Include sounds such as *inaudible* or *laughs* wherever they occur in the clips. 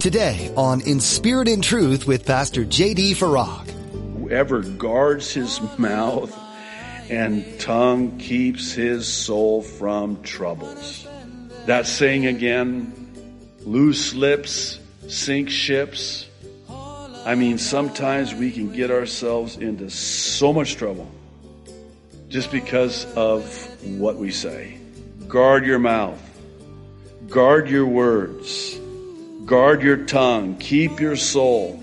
Today on In Spirit and Truth with Pastor J.D. Farag. Whoever guards his mouth and tongue keeps his soul from troubles. That saying again, loose lips sink ships. I mean, sometimes we can get ourselves into so much trouble just because of what we say. Guard your mouth. Guard your words. Guard your tongue. Keep your soul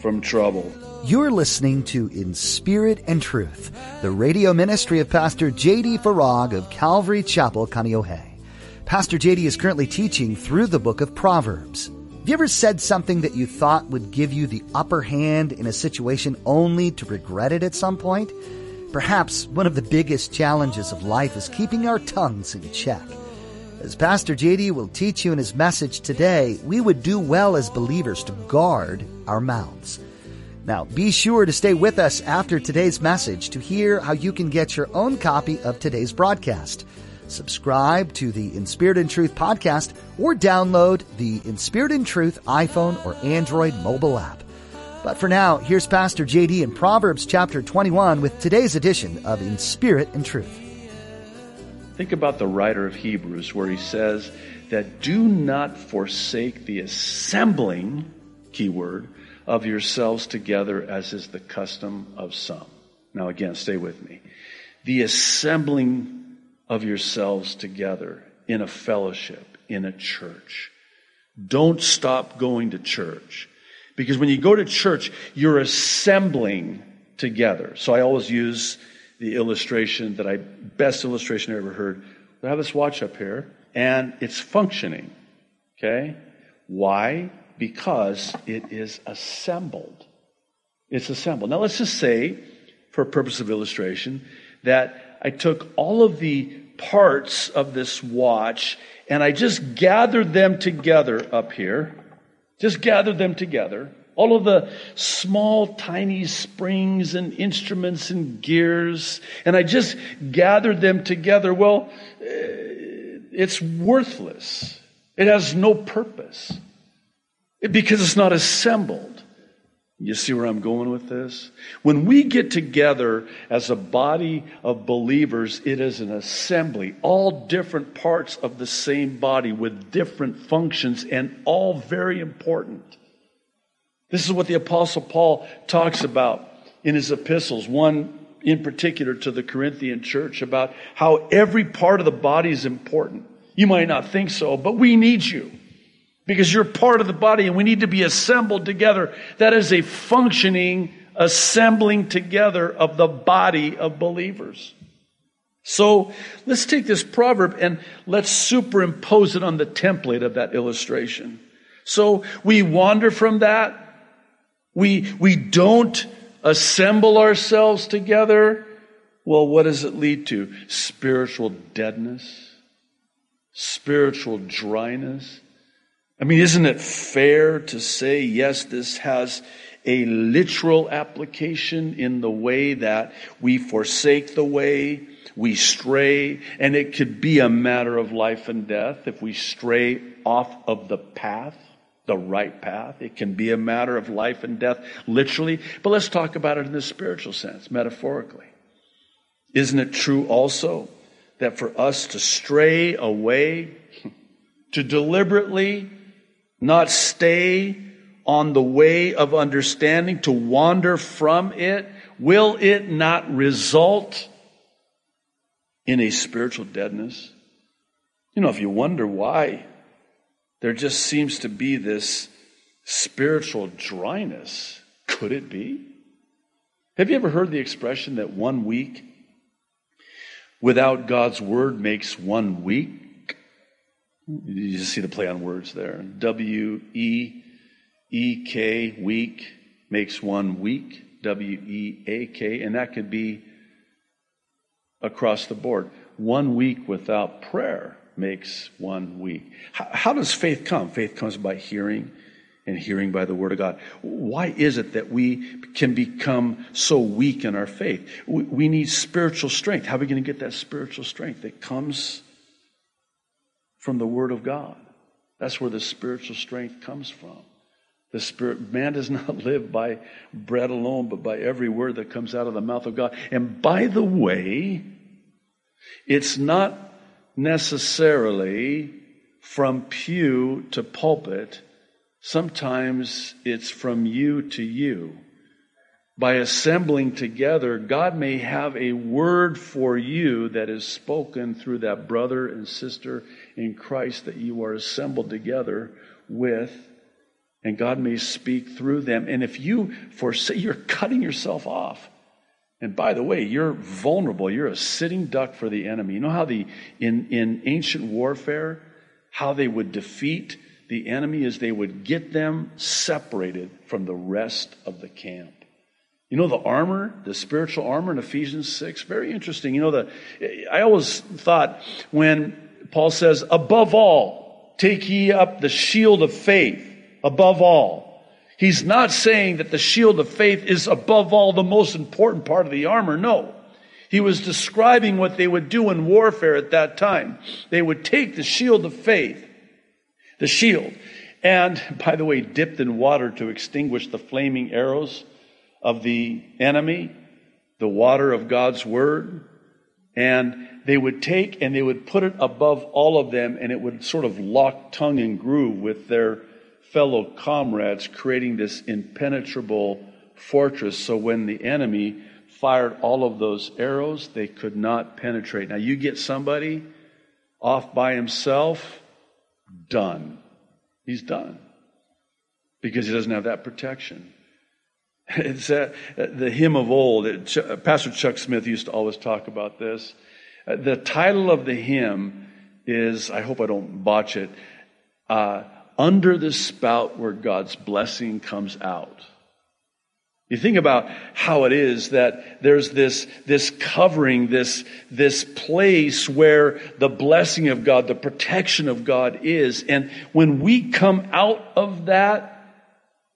from trouble. You're listening to In Spirit and Truth, the radio ministry of Pastor J.D. Farag of Calvary Chapel, Kaneohe. Pastor J.D. is currently teaching through the book of Proverbs. Have you ever said something that you thought would give you the upper hand in a situation only to regret it at some point? Perhaps one of the biggest challenges of life is keeping our tongues in check. As Pastor JD will teach you in his message today, we would do well as believers to guard our mouths. Now, be sure to stay with us after today's message to hear how you can get your own copy of today's broadcast. Subscribe to the In Spirit and Truth podcast or download the In Spirit and Truth iPhone or Android mobile app. But for now, here's Pastor JD in Proverbs chapter 21 with today's edition of In Spirit and Truth. Think about the writer of Hebrews where he says that do not forsake the assembling, keyword, of yourselves together as is the custom of some. Now again, stay with me. The assembling of yourselves together in a fellowship, in a church. Don't stop going to church. Because when you go to church, you're assembling together. So I always use the illustration that I, best illustration I ever heard. I have this watch up here and it's functioning. Okay? Why? Because it is assembled. It's assembled. Now let's just say, for purpose of illustration, that I took all of the parts of this watch and I just gathered them together up here. Just gathered them together all of the small, tiny springs and instruments and gears, and I just gathered them together. Well, eh, it's worthless. It has no purpose because it's not assembled. You see where I'm going with this? When we get together as a body of believers, it is an assembly, all different parts of the same body with different functions and all very important. This is what the Apostle Paul talks about in his epistles, one in particular to the Corinthian church, about how every part of the body is important. You might not think so, but we need you because you're part of the body and we need to be assembled together. That is a functioning assembling together of the body of believers. So let's take this proverb and let's superimpose it on the template of that illustration. So we wander from that we, we don't assemble ourselves together. Well, what does it lead to? Spiritual deadness, spiritual dryness. I mean, isn't it fair to say, yes, this has a literal application in the way that we forsake the way, we stray, and it could be a matter of life and death if we stray off of the path? The right path. It can be a matter of life and death, literally, but let's talk about it in the spiritual sense, metaphorically. Isn't it true also that for us to stray away, *laughs* to deliberately not stay on the way of understanding, to wander from it, will it not result in a spiritual deadness? You know, if you wonder why there just seems to be this spiritual dryness. Could it be? Have you ever heard the expression that one week without God's word makes one week? You just see the play on words there. W E E K, week, makes one week. W E A K, and that could be across the board. One week without prayer makes one weak. How, how, does faith come? Faith comes by hearing and hearing by the word of God. Why is it that we can become so weak in our faith? We, we need spiritual strength. How are we going to get that spiritual strength? It comes from the word of God. That's where the spiritual strength comes from. The spirit, man does *laughs* not live by bread alone, but by every word that comes out of the mouth of God. And by the way, it's not necessarily from pew to pulpit. Sometimes it's from you to you. By assembling together, God may have a word for you that is spoken through that brother and sister in Christ that you are assembled together with and God may speak through them. And if you forsake, you're *laughs* cutting yourself off. And by the way, you're vulnerable. You're a sitting duck for the enemy. You know how the in, in ancient warfare, how they would defeat the enemy is they would get them separated from the rest of the camp. You know the armor, the spiritual armor in Ephesians 6, very interesting. You know the I always thought when Paul says, above all, take ye up the shield of faith above all. He's not saying that the shield of faith is above all the most important part of the armor. No. He was describing what they would do in warfare at that time. They would take the shield of faith, the shield, and, by the way, dipped in water to extinguish the flaming arrows of the enemy, the water of God's word, and they would take and they would put it above all of them, and it would sort of lock tongue and groove with their fellow comrades, creating this impenetrable fortress. So when the enemy fired all of those arrows, they could not penetrate. Now, you get somebody off by himself, done. He's done because he doesn't have that protection. *laughs* It's uh, the hymn of old. It, Pastor Chuck Smith used to always talk about this. Uh, the title of the hymn is, I hope I don't botch it, uh, under the spout where God's blessing comes out. You think about how it is that there's this, this covering, this, this place where the blessing of God, the protection of God is. And when we come out of that,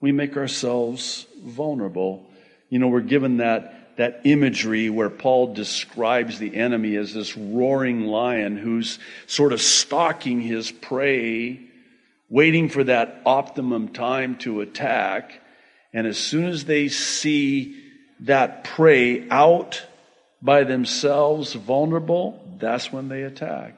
we make ourselves vulnerable. You know, we're given that, that imagery where Paul describes the enemy as this roaring lion who's sort of stalking his prey waiting for that optimum time to attack. And as soon as they see that prey out by themselves, vulnerable, that's when they attack.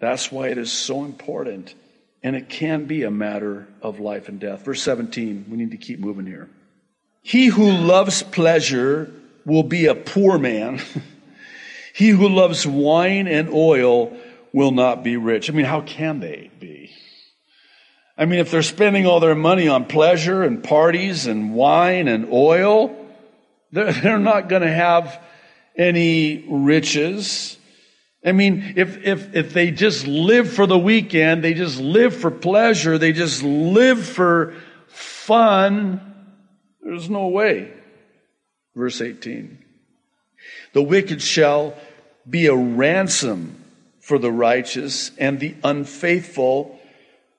That's why it is so important. And it can be a matter of life and death. Verse 17, we need to keep moving here. He who loves pleasure will be a poor man. *laughs* he who loves wine and oil will not be rich. I mean, how can they be? I mean, if they're spending all their money on pleasure and parties and wine and oil, they're, *laughs* not going to have any riches. I mean, if, if, if they just live for the weekend, they just live for pleasure, they just live for fun, there's no way. Verse 18. The wicked shall be a ransom for the righteous, and the unfaithful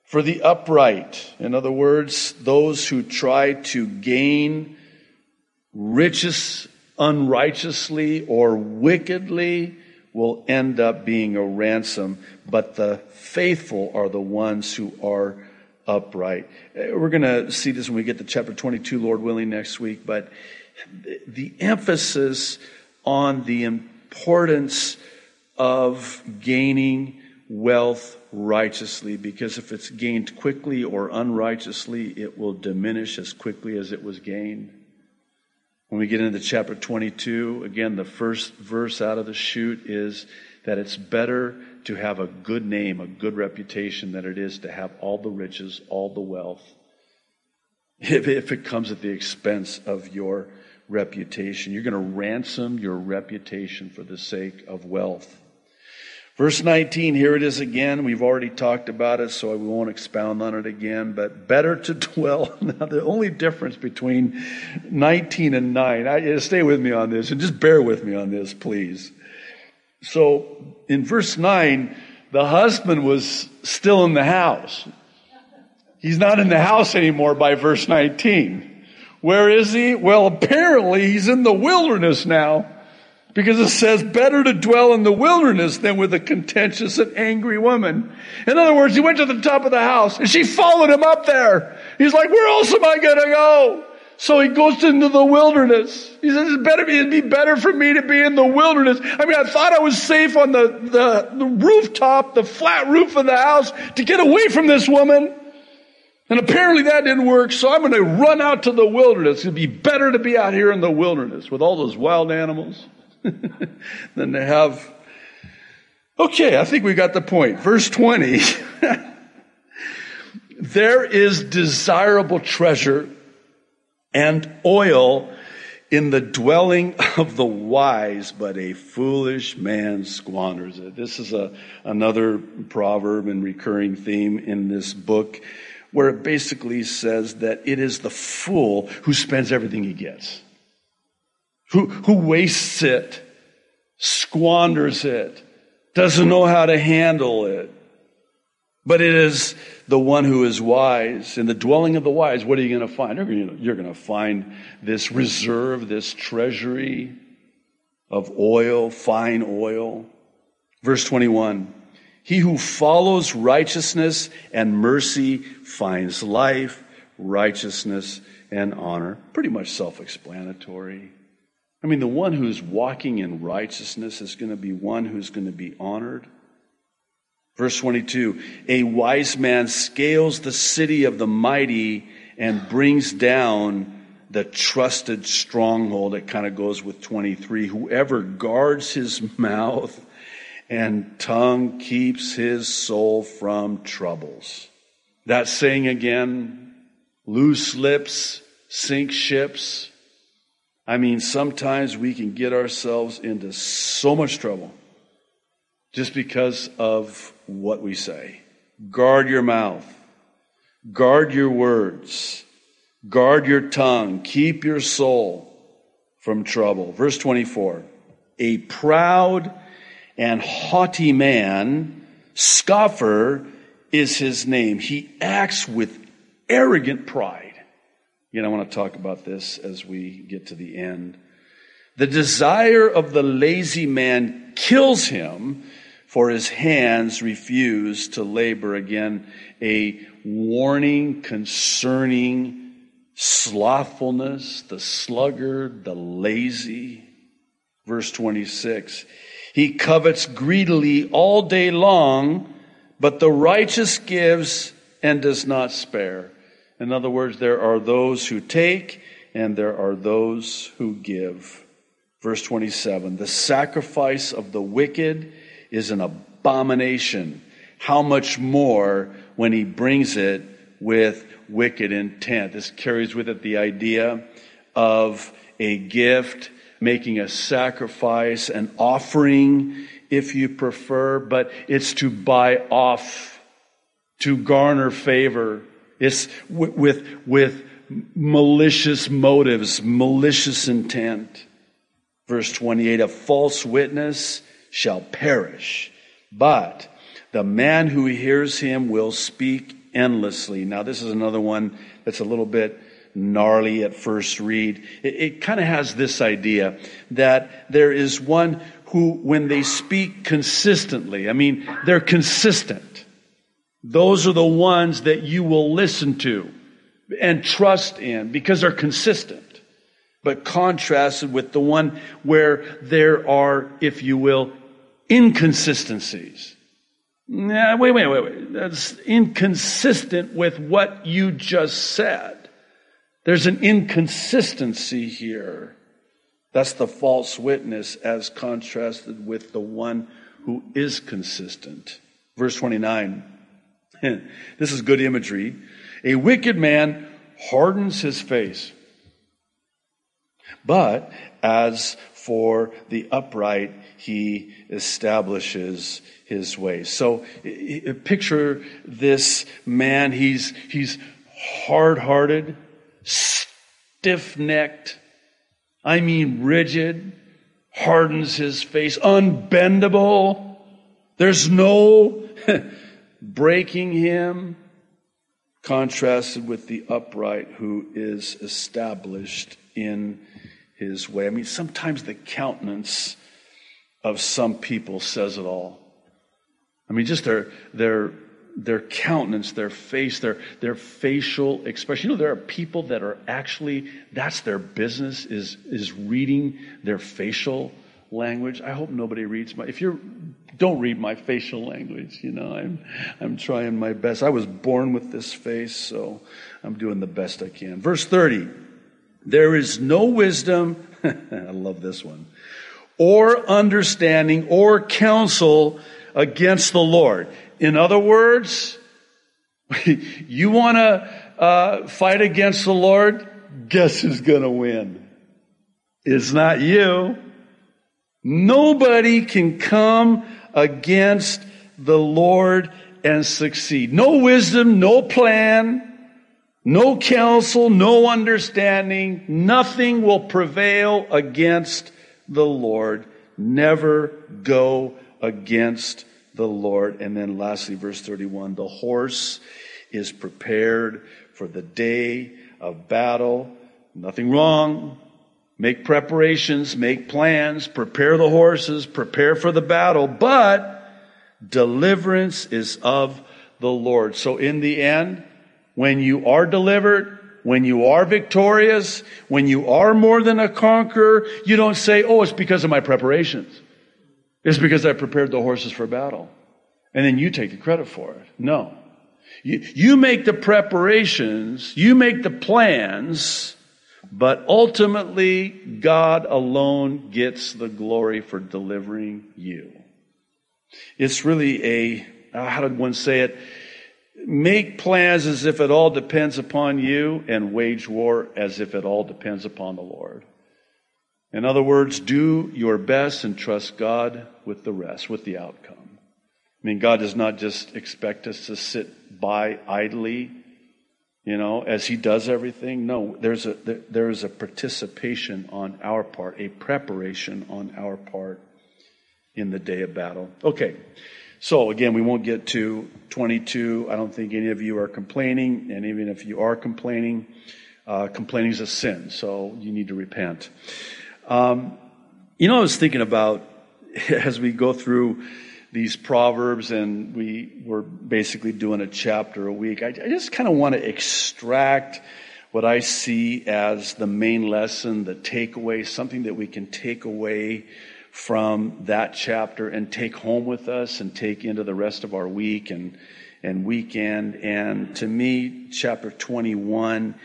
for the upright. In other words, those who try to gain riches unrighteously or wickedly will end up being a ransom, but the faithful are the ones who are upright. We're going to see this when we get to chapter 22, Lord willing, next week, but the emphasis on the importance of gaining wealth righteously because if it's gained quickly or unrighteously, it will diminish as quickly as it was gained. When we get into chapter 22, again, the first verse out of the chute is that it's better to have a good name, a good reputation, than it is to have all the riches, all the wealth, if, if it comes at the expense of your reputation. You're going to ransom your reputation for the sake of wealth. Verse 19, here it is again. We've already talked about it, so we won't expound on it again. But better to *laughs* dwell. Now, the only difference between 19 and 9, I, stay with me on this and just bear with me on this, please. So, in verse 9, the husband was still in the house. He's not in the house anymore by verse 19. Where is he? Well, apparently he's in the wilderness now. Because it says, better to dwell in the wilderness than with a contentious and angry woman. In other words, he went to the top of the house and she followed him up there. He's like, where else am I going to go? So he goes into the wilderness. He says, better, it'd be better for me to be in the wilderness. I mean, I thought I was safe on the, the, the rooftop, the flat roof of the house to get away from this woman. And apparently that didn't work, so I'm going to run out to the wilderness. It'd be better to be out here in the wilderness with all those wild animals *laughs* than to have. Okay, I think we got the point. Verse 20. *laughs* there is desirable treasure and oil in the dwelling of the wise, but a foolish man squanders it. This is a, another proverb and recurring theme in this book where it basically says that it is the fool who spends everything he gets, who, who wastes it, squanders it, doesn't know how to handle it. But it is the one who is wise. In the dwelling of the wise, what are you going to find? You're going to find this reserve, this treasury of oil, fine oil. Verse 21 He who follows righteousness and mercy finds life, righteousness, and honor. Pretty much self explanatory. I mean, the one who's walking in righteousness is going to be one who's going to be honored. Verse 22 A wise man scales the city of the mighty and brings down the trusted stronghold. It kind of goes with 23. Whoever guards his mouth and tongue keeps his soul from troubles. That saying again loose lips sink ships. I mean, sometimes we can get ourselves into so much trouble just because of what we say. Guard your mouth. Guard your words. Guard your tongue. Keep your soul from trouble. Verse 24. A proud and haughty man, scoffer is his name. He acts with arrogant pride. Again, I want to talk about this as we get to the end. The desire of the lazy man kills him, for his hands refuse to labor. Again, a warning concerning slothfulness, the sluggard, the lazy. Verse 26. He covets greedily all day long, but the righteous gives and does not spare. In other words, there are those who take and there are those who give. Verse 27 The sacrifice of the wicked is an abomination. How much more when he brings it with wicked intent? This carries with it the idea of a gift, making a sacrifice, an offering, if you prefer, but it's to buy off, to garner favor. It's with, with, with malicious motives, malicious intent. Verse 28, a false witness shall perish. But the man who hears him will speak endlessly. Now, this is another one that's a little bit gnarly at first read. It, it kind of has this idea that there is one who, when they speak consistently, I mean, they're consistent. Those are the ones that you will listen to and trust in because they're consistent but contrasted with the one where there are, if you will, inconsistencies. Nah, wait, wait, wait, wait. That's inconsistent with what you just said. There's an inconsistency here. That's the false witness as contrasted with the one who is consistent. Verse 29. This is good imagery. A wicked man hardens his face. But as for the upright, he establishes his ways. So picture this man. He's, he's hard hearted, stiff necked. I mean, rigid, hardens his face, unbendable. There's no *laughs* breaking him. Contrasted with the upright who is established in his way. I mean, sometimes the countenance of some people says it all. I mean, just their, their, their countenance, their face, their, their facial expression. You know, there are people that are actually, that's their business is, is reading their facial language. I hope nobody reads my, if you're, don't read my facial language, you know, I'm, I'm trying my best. I was born with this face, so I'm doing the best I can. Verse 30. There is no wisdom, *laughs* I love this one, or understanding or counsel against the Lord. In other words, *laughs* you want to uh, fight against the Lord? Guess who's going to win? It's not you. Nobody can come against the Lord and succeed. No wisdom, no plan, no counsel, no understanding. Nothing will prevail against the Lord. Never go against the Lord. And then lastly, verse 31 the horse is prepared for the day of battle. Nothing wrong. Make preparations, make plans, prepare the horses, prepare for the battle, but deliverance is of the Lord. So in the end, when you are delivered, when you are victorious, when you are more than a conqueror, you don't say, oh, it's because of my preparations. It's because I prepared the horses for battle. And then you take the credit for it. No. You, you make the preparations, you make the plans, but ultimately God alone gets the glory for delivering you. It's really a, uh, how did one say it? Make plans as if it all depends upon you and wage war as if it all depends upon the Lord. In other words, do your best and trust God with the rest, with the outcome. I mean, God does not just expect us to sit by idly, you know, as He does everything. No, there's a, there is a participation on our part, a preparation on our part in the day of battle. Okay. So again, we won't get to 22. I don't think any of you are complaining, and even if you are complaining, uh, complaining is a sin, so you need to repent. Um, you know, I was thinking about *laughs* as we go through these proverbs, and we were basically doing a chapter a week. I, I just kind of want to extract what I see as the main lesson, the takeaway, something that we can take away from that chapter and take home with us and take into the rest of our week and and weekend. And to me, chapter 21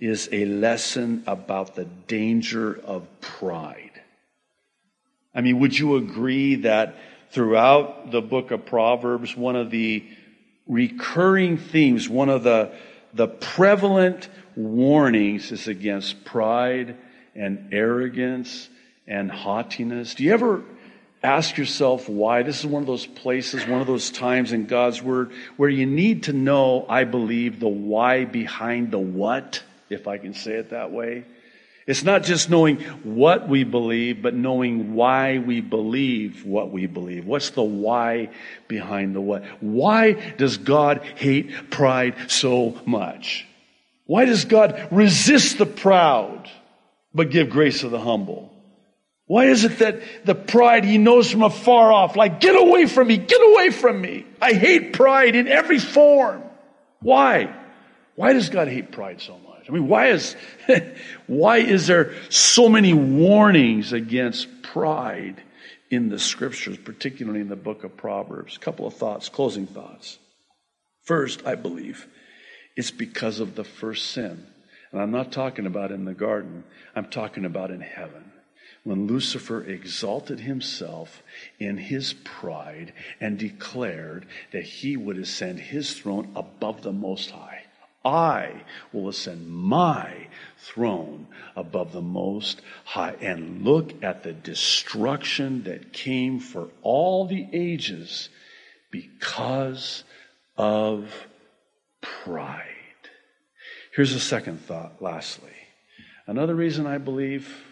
is a lesson about the danger of pride. I mean, would you agree that throughout the book of Proverbs, one of the recurring themes, one of the, the prevalent warnings is against pride and arrogance and haughtiness? Do you ever ask yourself why? This is one of those places, one of those times in God's Word where you need to know, I believe, the why behind the what if I can say it that way. It's not just knowing what we believe, but knowing why we believe what we believe. What's the why behind the what? Why does God hate pride so much? Why does God resist the proud, but give grace to the humble? Why is it that the pride he knows from afar off, like, get away from me, get away from me? I hate pride in every form. Why? Why does God hate pride so much? I mean, why is, *laughs* why is there so many warnings against pride in the scriptures, particularly in the book of Proverbs? A couple of thoughts, closing thoughts. First, I believe it's because of the first sin. And I'm not talking about in the garden, I'm talking about in heaven. When Lucifer exalted himself in his pride and declared that he would ascend his throne above the Most High. I will ascend my throne above the most high and look at the destruction that came for all the ages because of pride. Here's a second thought, lastly. Another reason I believe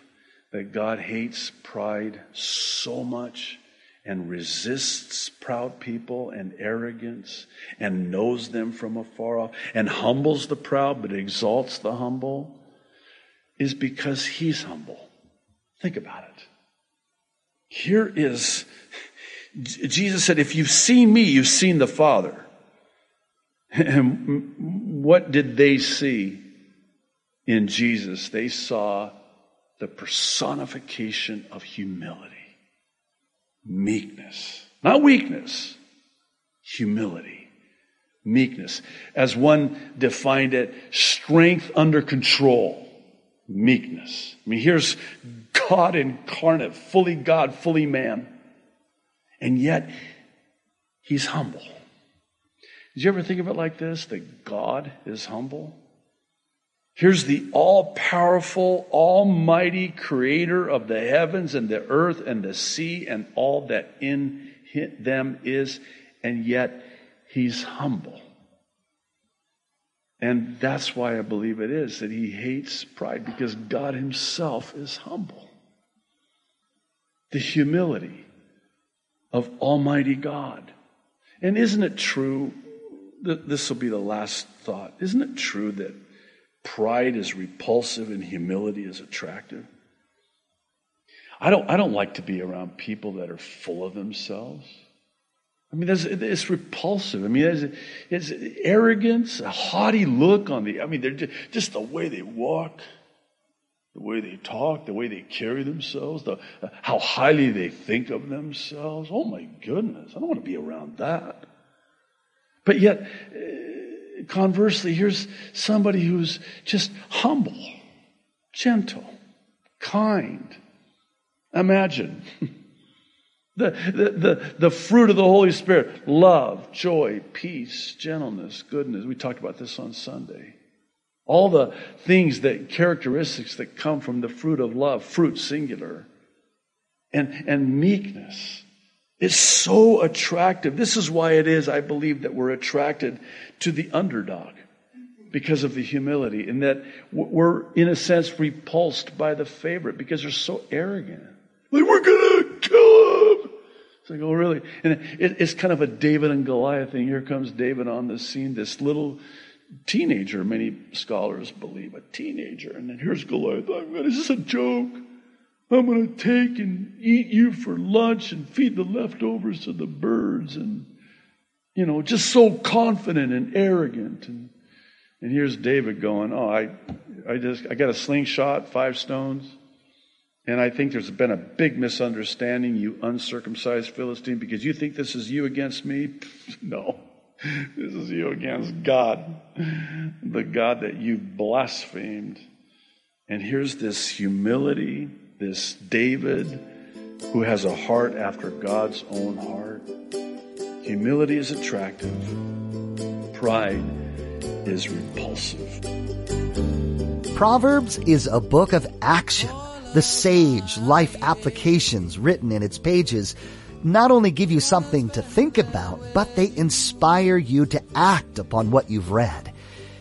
that God hates pride so much and resists proud people and arrogance and knows them from afar off and humbles the proud but exalts the humble is because he's humble. Think about it. Here is, Jesus said, if you've seen me, you've seen the Father. And what did they see in Jesus? They saw the personification of humility, meekness, not weakness, humility, meekness. As one defined it, strength under control, meekness. I mean, here's God incarnate, fully God, fully man. And yet, he's humble. Did you ever think of it like this? That God is humble? Here's the all powerful, almighty creator of the heavens and the earth and the sea and all that in them is, and yet he's humble. And that's why I believe it is that he hates pride because God himself is humble. The humility of Almighty God. And isn't it true? that This will be the last thought. Isn't it true that pride is repulsive and humility is attractive? I don't, I don't like to be around people that are full of themselves. I mean, it's repulsive. I mean, it's, it's arrogance, a haughty look on the, I mean, they're just, just the way they walk, the way they talk, the way they carry themselves, the, how highly they think of themselves. Oh my goodness, I don't want to be around that. But yet, uh, conversely, here's somebody who's just humble, gentle, kind. Imagine. *laughs* The, the, the, the fruit of the Holy Spirit love, joy, peace, gentleness, goodness. We talked about this on Sunday. All the things that characteristics that come from the fruit of love, fruit singular, and, and meekness is so attractive. This is why it is, I believe, that we're attracted to the underdog because of the humility, and that we're, in a sense, repulsed by the favorite because they're so arrogant. Like, we're gonna kill him! It's like, oh, really? And it, it's kind of a David and Goliath thing. Here comes David on the scene, this little teenager, many scholars believe, a teenager. And then here's Goliath. Oh, God, is this a joke? I'm going to take and eat you for lunch and feed the leftovers to the birds. And, you know, just so confident and arrogant. And, and here's David going, oh, I, I just, I got a slingshot, five stones. And I think there's been a big misunderstanding, you uncircumcised Philistine, because you think this is you against me. *laughs* No, this is you against God, the God that you blasphemed. And here's this humility, this David who has a heart after God's own heart. Humility is attractive, pride is repulsive. Proverbs is a book of action the sage life applications written in its pages not only give you something to think about, but they inspire you to act upon what you've read.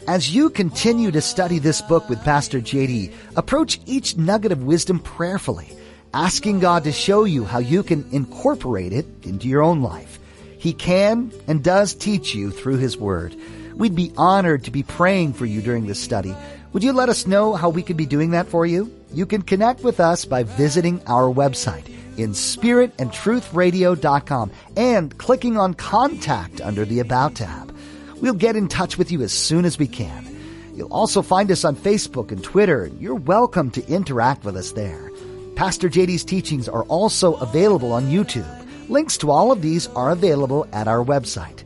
As you continue to study this book with Pastor JD, approach each nugget of wisdom prayerfully, asking God to show you how you can incorporate it into your own life. He can and does teach you through His Word. We'd be honored to be praying for you during this study. Would you let us know how we could be doing that for you? You can connect with us by visiting our website in spiritandtruthradio.com and clicking on contact under the About tab. We'll get in touch with you as soon as we can. You'll also find us on Facebook and Twitter, and you're welcome to interact with us there. Pastor JD's teachings are also available on YouTube. Links to all of these are available at our website.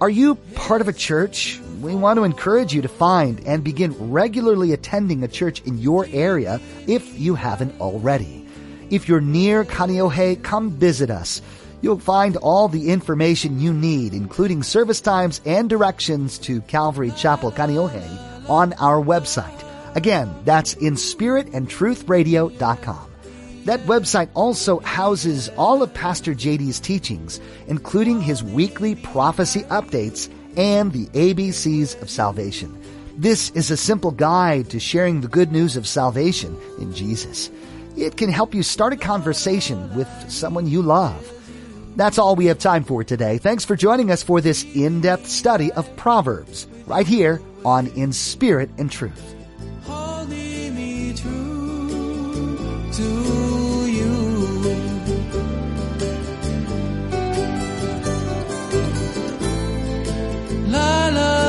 Are you part of a church? We want to encourage you to find and begin regularly attending a church in your area if you haven't already. If you're near Kaneohe, come visit us. You'll find all the information you need, including service times and directions to Calvary Chapel Kaneohe on our website. Again, that's in spiritandtruthradio.com. That website also houses all of Pastor JD's teachings, including his weekly prophecy updates and the ABCs of salvation. This is a simple guide to sharing the good news of salvation in Jesus. It can help you start a conversation with someone you love. That's all we have time for today. Thanks for joining us for this in-depth study of Proverbs right here on In Spirit and Truth. La la